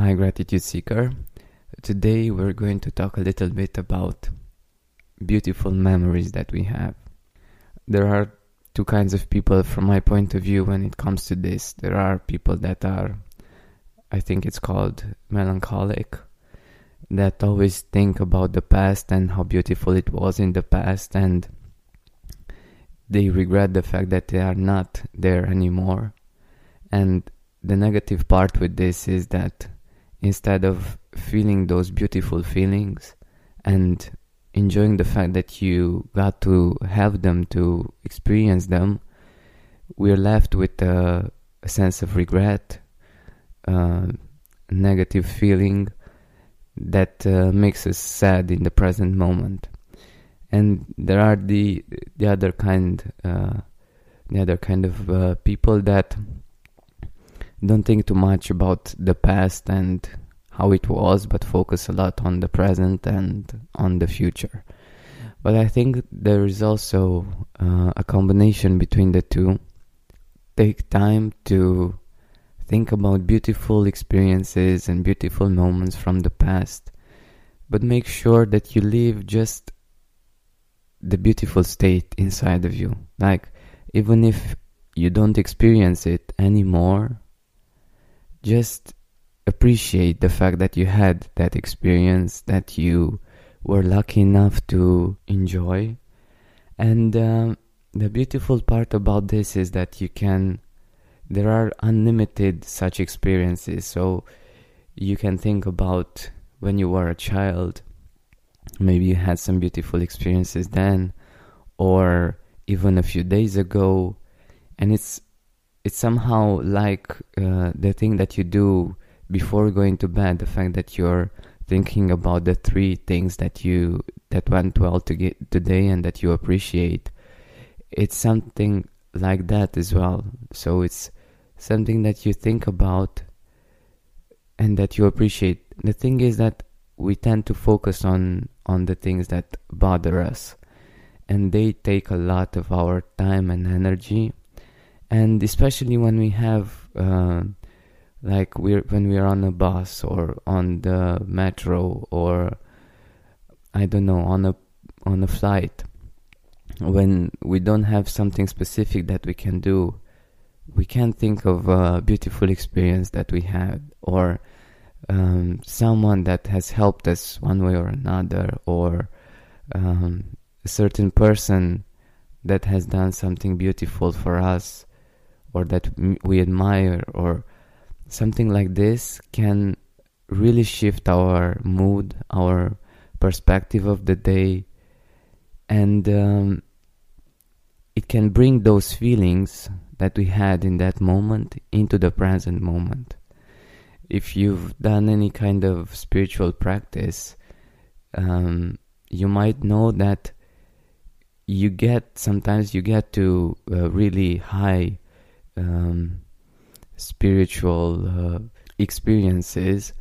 Hi, Gratitude Seeker. Today we're going to talk a little bit about beautiful memories that we have. There are two kinds of people, from my point of view, when it comes to this. There are people that are, I think it's called melancholic, that always think about the past and how beautiful it was in the past, and they regret the fact that they are not there anymore. And the negative part with this is that instead of feeling those beautiful feelings and enjoying the fact that you got to have them to experience them, we're left with a, a sense of regret, uh, negative feeling that uh, makes us sad in the present moment. And there are the the other kind, uh, the other kind of uh, people that don't think too much about the past and how it was, but focus a lot on the present and on the future. But I think there is also uh, a combination between the two. Take time to think about beautiful experiences and beautiful moments from the past, but make sure that you leave just the beautiful state inside of you. Like, even if you don't experience it anymore, just appreciate the fact that you had that experience that you were lucky enough to enjoy. And um, the beautiful part about this is that you can, there are unlimited such experiences. So you can think about when you were a child, maybe you had some beautiful experiences then, or even a few days ago. And it's it's somehow like uh, the thing that you do before going to bed the fact that you're thinking about the three things that you that went well to get today and that you appreciate. It's something like that as well. So it's something that you think about and that you appreciate. The thing is that we tend to focus on on the things that bother us. And they take a lot of our time and energy and especially when we have uh, like we're when we're on a bus or on the metro or I don't know on a on a flight when we don't have something specific that we can do we can think of a beautiful experience that we had or um, someone that has helped us one way or another or um, a certain person that has done something beautiful for us or that we admire or something like this can really shift our mood, our perspective of the day, and um, it can bring those feelings that we had in that moment into the present moment. If you've done any kind of spiritual practice, um, you might know that you get sometimes you get to uh, really high um, spiritual uh, experiences,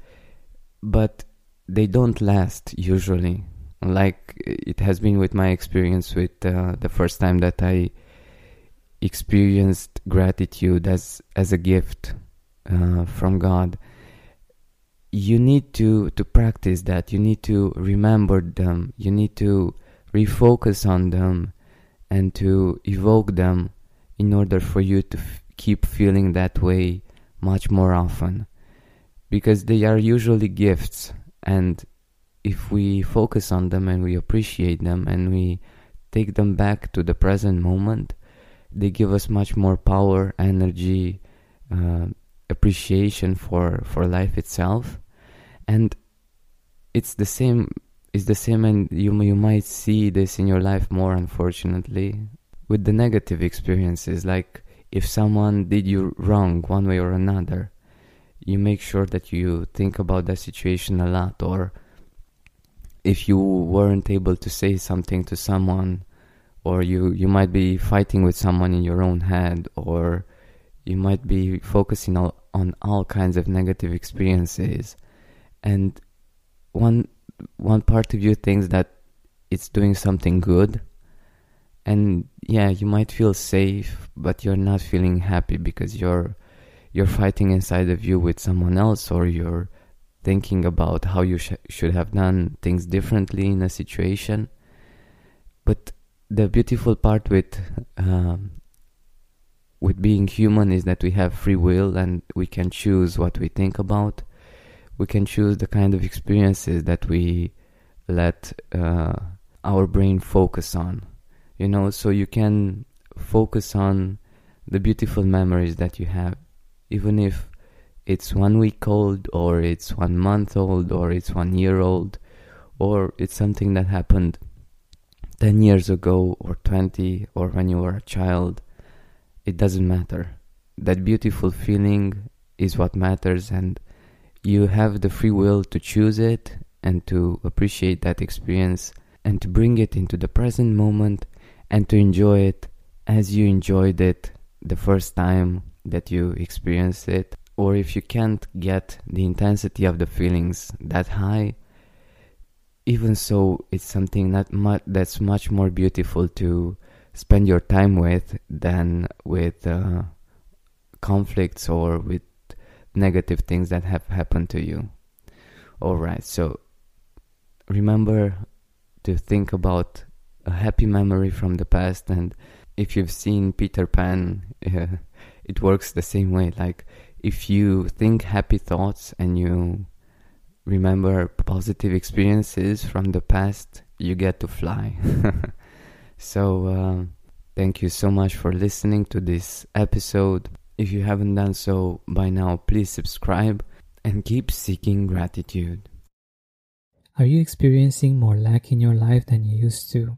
but they don't last usually. Like it has been with my experience with uh, the first time that I experienced gratitude as as a gift uh, from God. You need to to practice that. You need to remember them. You need to refocus on them and to evoke them in order for you to f- keep feeling that way much more often. Because they are usually gifts and if we focus on them and we appreciate them and we take them back to the present moment they give us much more power energy uh, appreciation for for life itself. And it's the same it's the same and you you might see this in your life more unfortunately with the negative experiences like if someone did you wrong one way or another, you make sure that you think about that situation a lot. Or if you weren't able to say something to someone, or you, you might be fighting with someone in your own head, or you might be focusing on, on all kinds of negative experiences. And one one part of you thinks that it's doing something good and yeah you might feel safe but you're not feeling happy because you're you're fighting inside of you with someone else or you're thinking about how you sh- should have done things differently in a situation. But the beautiful part with um, with being human is that we have free will and we can choose what we think about. We can choose the kind of experiences that we let uh, our brain focus on. You know, so you can focus on the beautiful memories that you have, even if it's one week old, or it's one month old, or it's one year old, or it's something that happened 10 years ago, or 20, or when you were a child. It doesn't matter. That beautiful feeling is what matters, and you have the free will to choose it and to appreciate that experience and to bring it into the present moment and to enjoy it as you enjoyed it the first time that you experienced it. Or if you can't get the intensity of the feelings that high, even so, it's something that that's much more beautiful to spend your time with than with uh, conflicts or with negative things that have happened to you. Alright, so remember to think about a happy memory from the past. And if you've seen Peter Pan uh, it works the same way. Like if you think happy thoughts and you remember positive experiences from the past you get to fly. So uh, thank you so much for listening to this episode. If you haven't done so by now please subscribe and keep seeking gratitude. Are you experiencing more lack in your life than you used to?